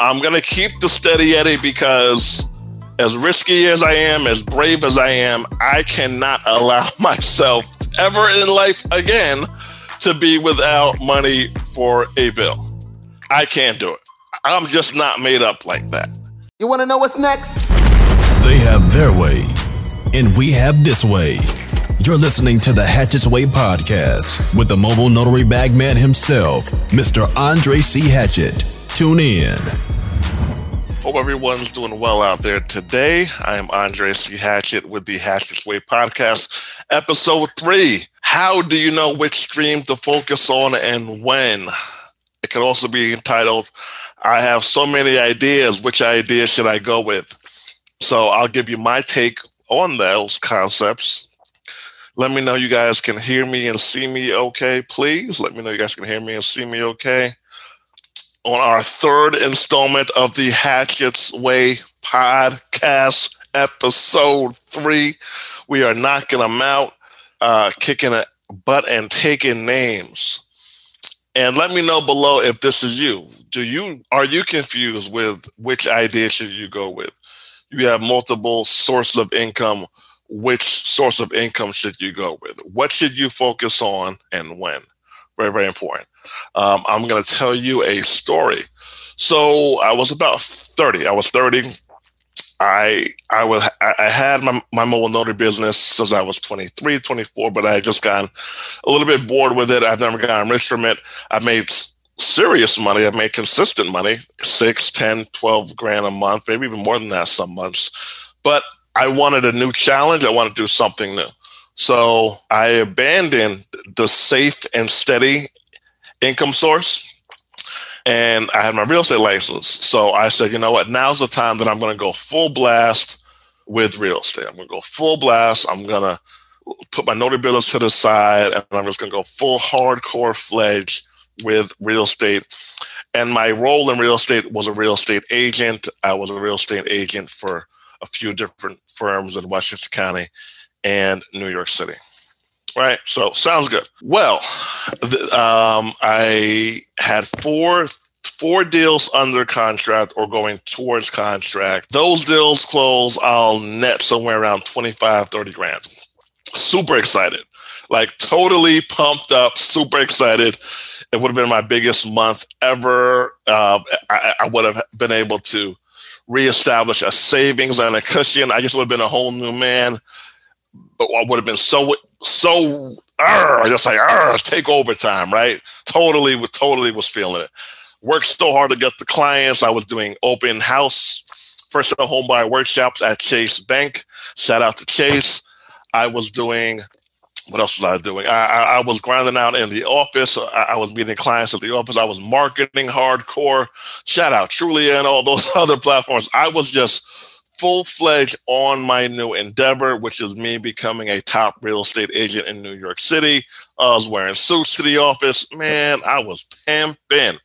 I'm gonna keep the steady Eddie because as risky as I am, as brave as I am, I cannot allow myself ever in life again to be without money for a bill. I can't do it. I'm just not made up like that. You want to know what's next? They have their way, and we have this way. You're listening to the Hatchett's Way podcast with the mobile notary bagman himself, Mr. Andre C. Hatchett. Tune in. Hope everyone's doing well out there today. I am Andre C. Hatchett with the Hatchett's Way podcast, episode three. How do you know which stream to focus on and when? It could also be entitled, I have so many ideas. Which idea should I go with? So I'll give you my take on those concepts let me know you guys can hear me and see me okay, please. Let me know you guys can hear me and see me okay. On our third installment of the Hatchett's Way podcast, episode three, we are knocking them out, uh, kicking a butt and taking names. And let me know below if this is you. Do you are you confused with which idea should you go with? You have multiple sources of income which source of income should you go with? What should you focus on and when? Very, very important. Um, I'm going to tell you a story. So I was about 30. I was 30. I I was I had my, my mobile notary business since I was 23, 24, but I had just gotten a little bit bored with it. I've never gotten rich from it. I made serious money. I made consistent money, six, 10, 12 grand a month, maybe even more than that some months. But I wanted a new challenge. I wanted to do something new. So I abandoned the safe and steady income source. And I had my real estate license. So I said, you know what? Now's the time that I'm going to go full blast with real estate. I'm going to go full blast. I'm going to put my notary business to the side and I'm just going to go full hardcore fledged with real estate. And my role in real estate was a real estate agent. I was a real estate agent for a few different firms in Westchester County and New York City. Right. So sounds good. Well, um, I had four four deals under contract or going towards contract. Those deals close, I'll net somewhere around 25, 30 grand. Super excited. Like totally pumped up, super excited. It would have been my biggest month ever. Uh, I, I would have been able to reestablish a savings and a cushion. I just would have been a whole new man. But I would have been so so I just like take over time, right? Totally was totally was feeling it. Worked so hard to get the clients. I was doing open house first of home buyer workshops at Chase Bank. Shout out to Chase. I was doing what else was I doing? I, I, I was grinding out in the office. I, I, was meeting clients at the office. I was marketing hardcore. Shout out Trulia and all those other platforms. I was just full fledged on my new endeavor, which is me becoming a top real estate agent in New York City. I was wearing suits to the office. Man, I was pimping.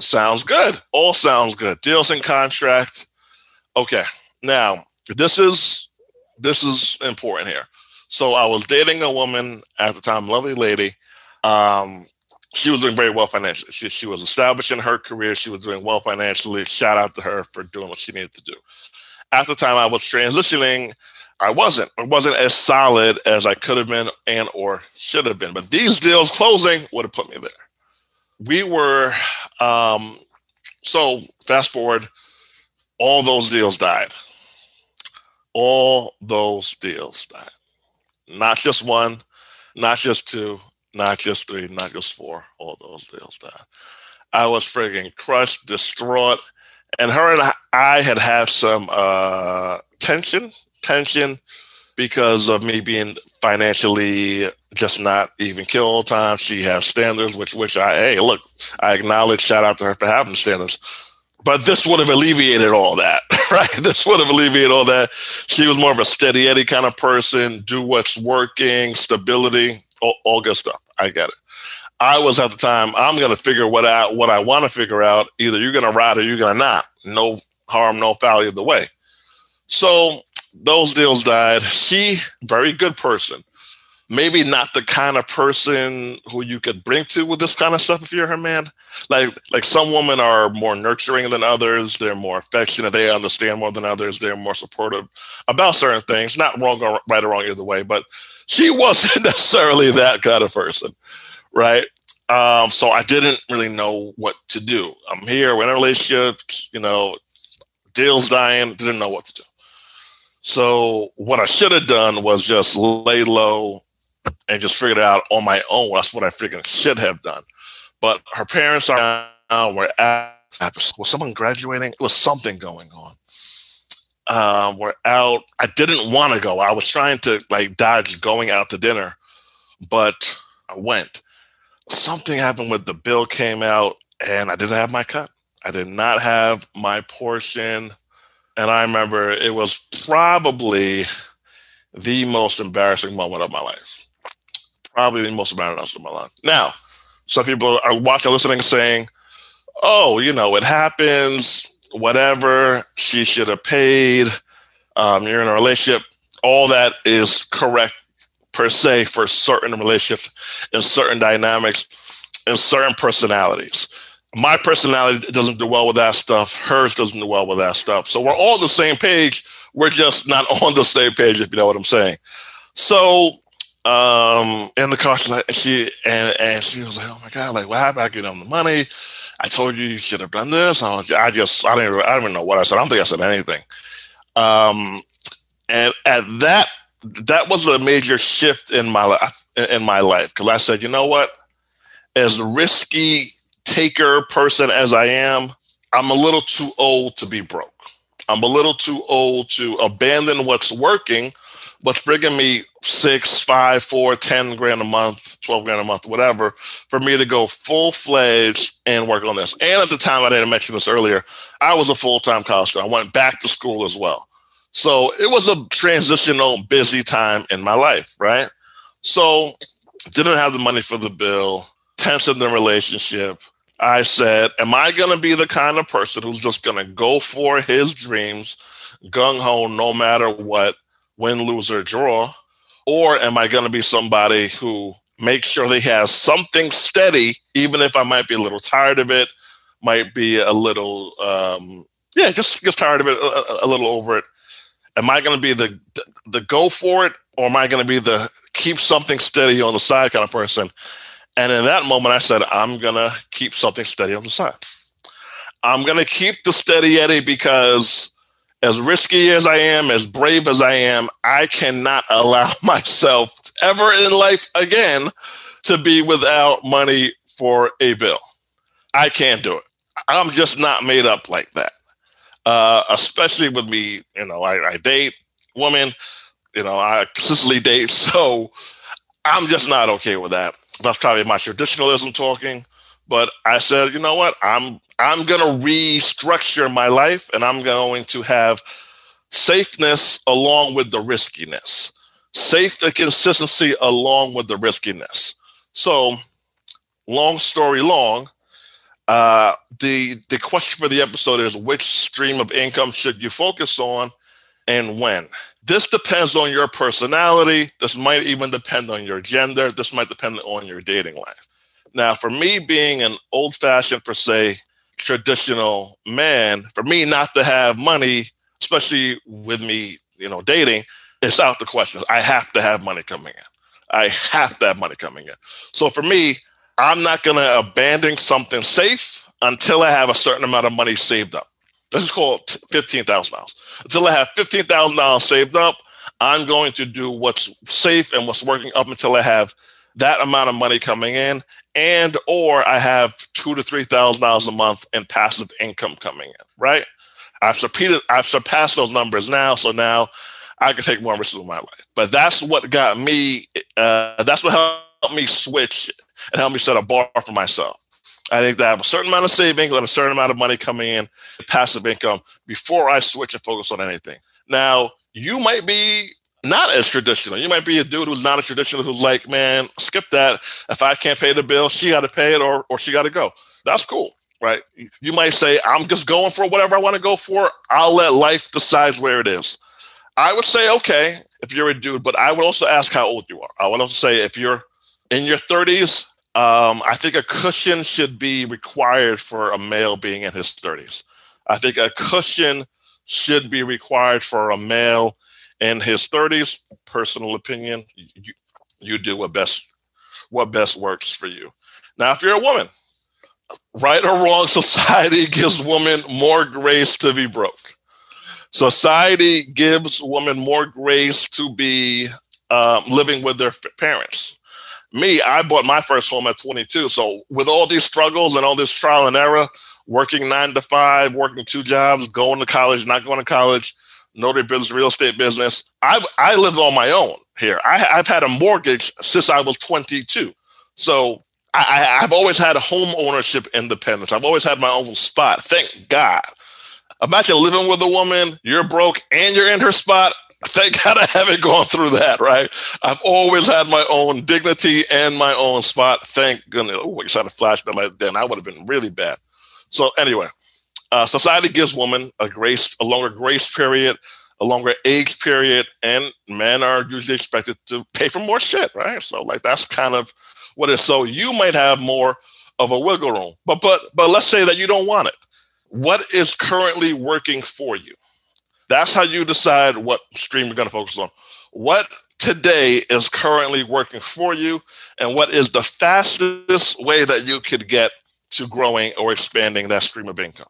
Sounds good. All sounds good. Deals in contract. Okay. Now, this is this is important here so I was dating a woman at the time, lovely lady. Um, she was doing very well financially. She, she was establishing her career. She was doing well financially. Shout out to her for doing what she needed to do. At the time I was transitioning, I wasn't. I wasn't as solid as I could have been and or should have been. But these deals closing would have put me there. We were um, so fast forward, all those deals died. All those deals died. Not just one, not just two, not just three, not just four. All those deals died. I was frigging crushed, distraught, and her and I had had some uh, tension, tension because of me being financially just not even kill all time. She has standards, which which I hey look, I acknowledge. Shout out to her for having standards but this would have alleviated all that, right? This would have alleviated all that. She was more of a steady Eddie kind of person, do what's working, stability, all, all good stuff. I get it. I was at the time, I'm going to figure what out, what I want to figure out. Either you're going to ride or you're going to not. No harm, no foul either way. So those deals died. She, very good person, maybe not the kind of person who you could bring to with this kind of stuff if you're her man. Like like some women are more nurturing than others. They're more affectionate. They understand more than others. They're more supportive about certain things. Not wrong or right or wrong either way, but she wasn't necessarily that kind of person, right? Um, so I didn't really know what to do. I'm here, we're in a relationship, you know, deal's dying, didn't know what to do. So what I should have done was just lay low, and just figured it out on my own. That's what I freaking should have done. But her parents are now, we're at, was someone graduating? It was something going on. Um, we're out. I didn't want to go. I was trying to like dodge going out to dinner, but I went. Something happened with the bill came out and I didn't have my cut. I did not have my portion. And I remember it was probably the most embarrassing moment of my life probably the most embarrassing moment of my life. Now, some people are watching, listening, saying, "Oh, you know, it happens. Whatever. She should have paid. Um, you're in a relationship. All that is correct per se for certain relationships and certain dynamics and certain personalities." My personality doesn't do well with that stuff. Hers doesn't do well with that stuff. So we're all the same page. We're just not on the same page, if you know what I'm saying. So um in the car she, like, and and she was like oh my god like what happened i give them the money i told you you should have done this I, was, I just i didn't i don't even know what i said i don't think i said anything um and at that that was a major shift in my life in my life because i said you know what as a risky taker person as i am i'm a little too old to be broke i'm a little too old to abandon what's working what's bringing me six, five, four, ten grand a month, twelve grand a month, whatever, for me to go full fledged and work on this. And at the time, I didn't mention this earlier, I was a full time college student. I went back to school as well. So it was a transitional, busy time in my life, right? So didn't have the money for the bill, tense in the relationship. I said, Am I going to be the kind of person who's just going to go for his dreams, gung ho, no matter what, win, lose, or draw? Or am I going to be somebody who makes sure they have something steady, even if I might be a little tired of it, might be a little, um, yeah, just just tired of it, a, a little over it. Am I going to be the, the go for it, or am I going to be the keep something steady on the side kind of person? And in that moment, I said, I'm going to keep something steady on the side. I'm going to keep the steady Eddie because as risky as I am, as brave as I am, I cannot allow myself ever in life again to be without money for a bill. I can't do it. I'm just not made up like that. Uh, especially with me, you know, I, I date women, you know, I consistently date. So I'm just not okay with that. That's probably my traditionalism talking. But I said, you know what? I'm I'm to restructure my life and I'm going to have safeness along with the riskiness. Safe and consistency along with the riskiness. So, long story long, uh, the the question for the episode is which stream of income should you focus on and when? This depends on your personality. This might even depend on your gender. This might depend on your dating life. Now, for me being an old fashioned, per se, traditional man, for me not to have money, especially with me, you know, dating, it's out the question. I have to have money coming in. I have to have money coming in. So for me, I'm not going to abandon something safe until I have a certain amount of money saved up. Let's call it $15,000. Until I have $15,000 saved up, I'm going to do what's safe and what's working up until I have that amount of money coming in and or I have two to three thousand dollars a month in passive income coming in, right? I've surpassed I've surpassed those numbers now, so now I can take more risks in my life. But that's what got me. Uh, that's what helped me switch and help me set a bar for myself. I think that I have a certain amount of savings and a certain amount of money coming in, passive income, before I switch and focus on anything. Now, you might be not as traditional. You might be a dude who's not a traditional who's like, man, skip that. If I can't pay the bill, she got to pay it or, or she got to go. That's cool, right? You might say, I'm just going for whatever I want to go for. I'll let life decide where it is. I would say okay if you're a dude, but I would also ask how old you are. I would also say if you're in your 30s, um, I think a cushion should be required for a male being in his 30s. I think a cushion should be required for a male in his 30s. Personal opinion, you, you do what best what best works for you. Now, if you're a woman, right or wrong, society gives women more grace to be broke. Society gives women more grace to be um, living with their parents. Me, I bought my first home at 22. So, with all these struggles and all this trial and error, working nine to five, working two jobs, going to college, not going to college, notary business, real estate business, I, I live on my own here. I, I've had a mortgage since I was 22. So, I, have always had home ownership independence. I've always had my own spot. Thank God. Imagine living with a woman, you're broke and you're in her spot. Thank God I haven't gone through that, right? I've always had my own dignity and my own spot. Thank goodness. Oh, I just had a flashback like then. I would have been really bad. So anyway, uh, society gives women a grace, a longer grace period, a longer age period, and men are usually expected to pay for more shit, right? So like that's kind of what it is. So you might have more of a wiggle room, but but but let's say that you don't want it what is currently working for you. That's how you decide what stream you're going to focus on. What today is currently working for you, and what is the fastest way that you could get to growing or expanding that stream of income.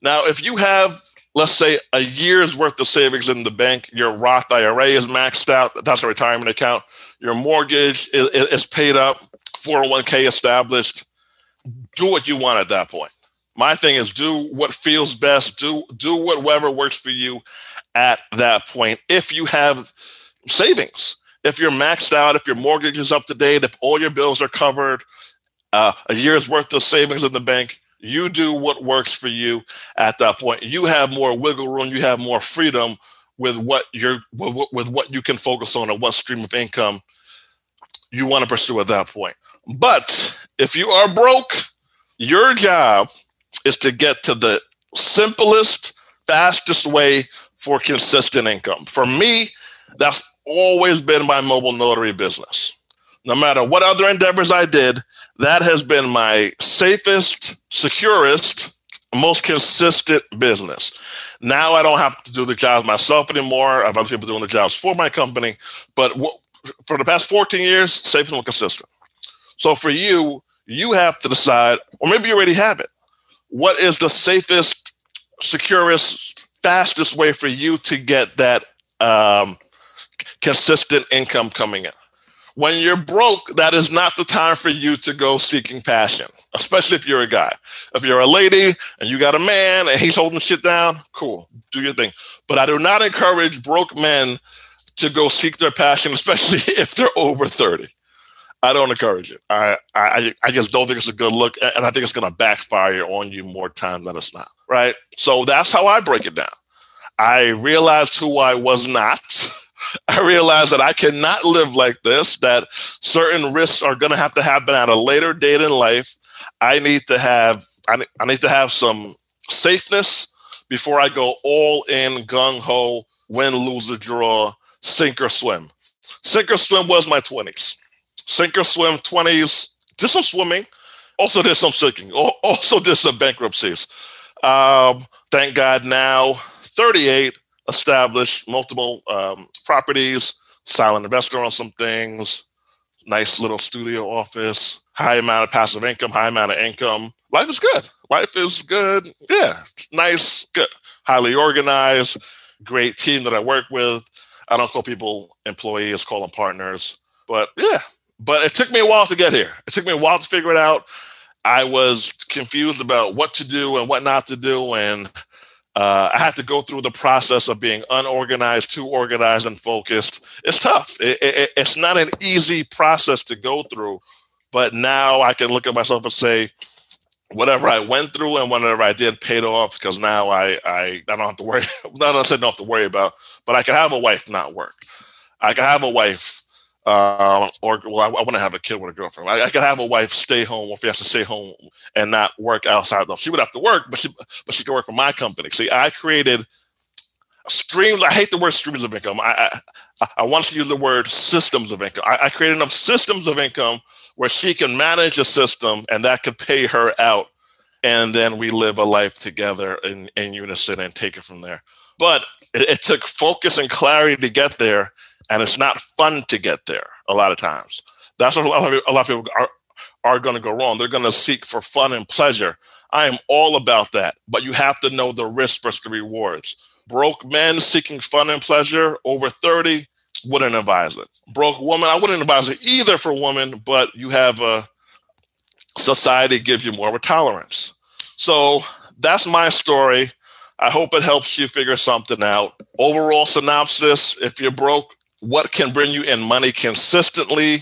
Now, if you have, let's say, a year's worth of savings in the bank, your Roth IRA is maxed out, that's a retirement account, your mortgage is, is paid up, 401k established, do what you want at that point my thing is do what feels best. Do do whatever works for you at that point. If you have savings if you're maxed out if your mortgage is up to date if all your bills are covered uh, a year's worth of savings in the bank you do what works for you at that point. You have more wiggle room you have more freedom with what you're with, with what you can focus on and what stream of income you want to pursue at that point. But if you are broke your job is to get to the simplest, fastest way for consistent income. For me, that's always been my mobile notary business. No matter what other endeavors I did, that has been my safest, securest, most consistent business. Now I don't have to do the jobs myself anymore. I have other people doing the jobs for my company. But for the past 14 years, safe and consistent. So for you, you have to decide, or maybe you already have it what is the safest, securest, fastest way for you to get that um, consistent income coming in? When you're broke, that is not the time for you to go seeking passion, especially if you're a guy. If you're a lady and you got a man and he's holding shit down, cool, do your thing. But I do not encourage broke men to go seek their passion, especially if they're over 30. I don't encourage it. I, I I just don't think it's a good look, and I think it's going to backfire on you more times than it's not. Right. So that's how I break it down. I realized who I was not. I realized that I cannot live like this. That certain risks are going to have to happen at a later date in life. I need to have I, I need to have some safeness before I go all in gung ho, win, lose, or draw, sink or swim. Sink or swim was my twenties sink or swim 20s, did some swimming, also did some sinking, also did some bankruptcies. Um, thank God now 38 established multiple um, properties, silent investor on some things, nice little studio office, high amount of passive income, high amount of income. Life is good. Life is good. Yeah, nice, good, highly organized, great team that I work with. I don't call people employees, call them partners. But yeah, but it took me a while to get here. It took me a while to figure it out. I was confused about what to do and what not to do. And uh, I had to go through the process of being unorganized, too organized, and focused. It's tough. It, it, it's not an easy process to go through. But now I can look at myself and say, whatever I went through and whatever I did paid off because now I, I, I don't have to worry. Not I said don't have to worry about, but I can have a wife not work. I can have a wife um, or well, I, I want to have a kid with a girlfriend. I, I could have a wife stay home if she has to stay home and not work outside. Though she would have to work, but she but she could work for my company. See, I created streams. I hate the word streams of income. I I, I want to use the word systems of income. I, I created enough systems of income where she can manage a system and that could pay her out, and then we live a life together in, in unison and take it from there. But it, it took focus and clarity to get there, and it's not fun to get there a lot of times. That's what a lot of, a lot of people are are going to go wrong. They're going to seek for fun and pleasure. I am all about that, but you have to know the risk versus the rewards. Broke men seeking fun and pleasure over 30 wouldn't advise it. Broke woman, I wouldn't advise it either for women, but you have a society gives you more of a tolerance. So that's my story. I hope it helps you figure something out. Overall synopsis if you're broke, what can bring you in money consistently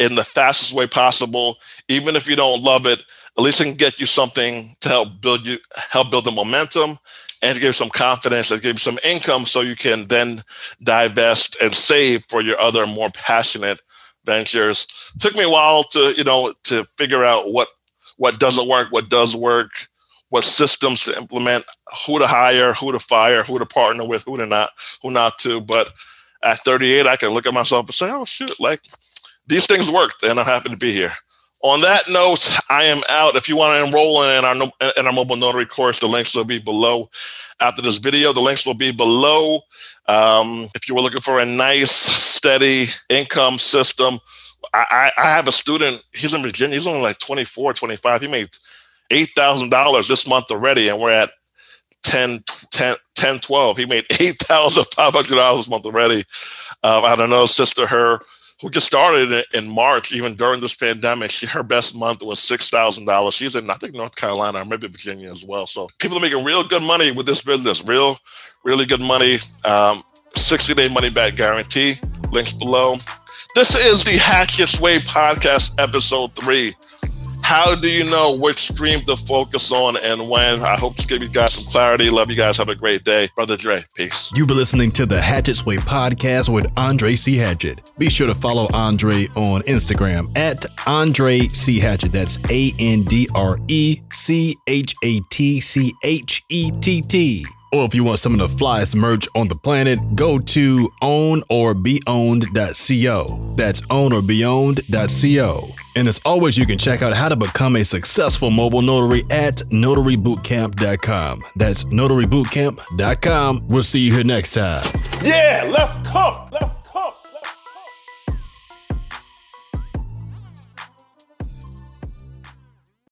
in the fastest way possible, even if you don't love it, at least it can get you something to help build you help build the momentum and to give you some confidence and give you some income so you can then divest and save for your other more passionate ventures. Took me a while to, you know, to figure out what what doesn't work, what does work, what systems to implement, who to hire, who to fire, who to partner with, who to not, who not to. But at 38, I can look at myself and say, oh shit, like these things worked and I'm happy to be here. On that note, I am out. If you want to enroll in our in our mobile notary course, the links will be below. After this video, the links will be below. Um, if you were looking for a nice, steady income system, I, I, have a student. He's in Virginia. He's only like 24, 25. He made eight thousand dollars this month already, and we're at 10, 10, 10 12. He made eight thousand five hundred dollars a month already. Uh, I had another sister, her who just started in March, even during this pandemic. She, her best month was six thousand dollars. She's in, I think, North Carolina or maybe Virginia as well. So people are making real good money with this business. Real, really good money. Um, 60 day money back guarantee. Links below. This is the Hatchett's Way podcast, episode three. How do you know which stream to focus on and when? I hope to give you guys some clarity. Love you guys. Have a great day. Brother Dre, peace. You've been listening to the Hatchett's Way podcast with Andre C. Hatchett. Be sure to follow Andre on Instagram at Andre C. Hatchett. That's A N D R E C H A T C H E T T. Or if you want some of the flyest merch on the planet, go to ownorbeowned.co. That's ownorbeowned.co. And as always, you can check out how to become a successful mobile notary at notarybootcamp.com. That's notarybootcamp.com. We'll see you here next time. Yeah, let's.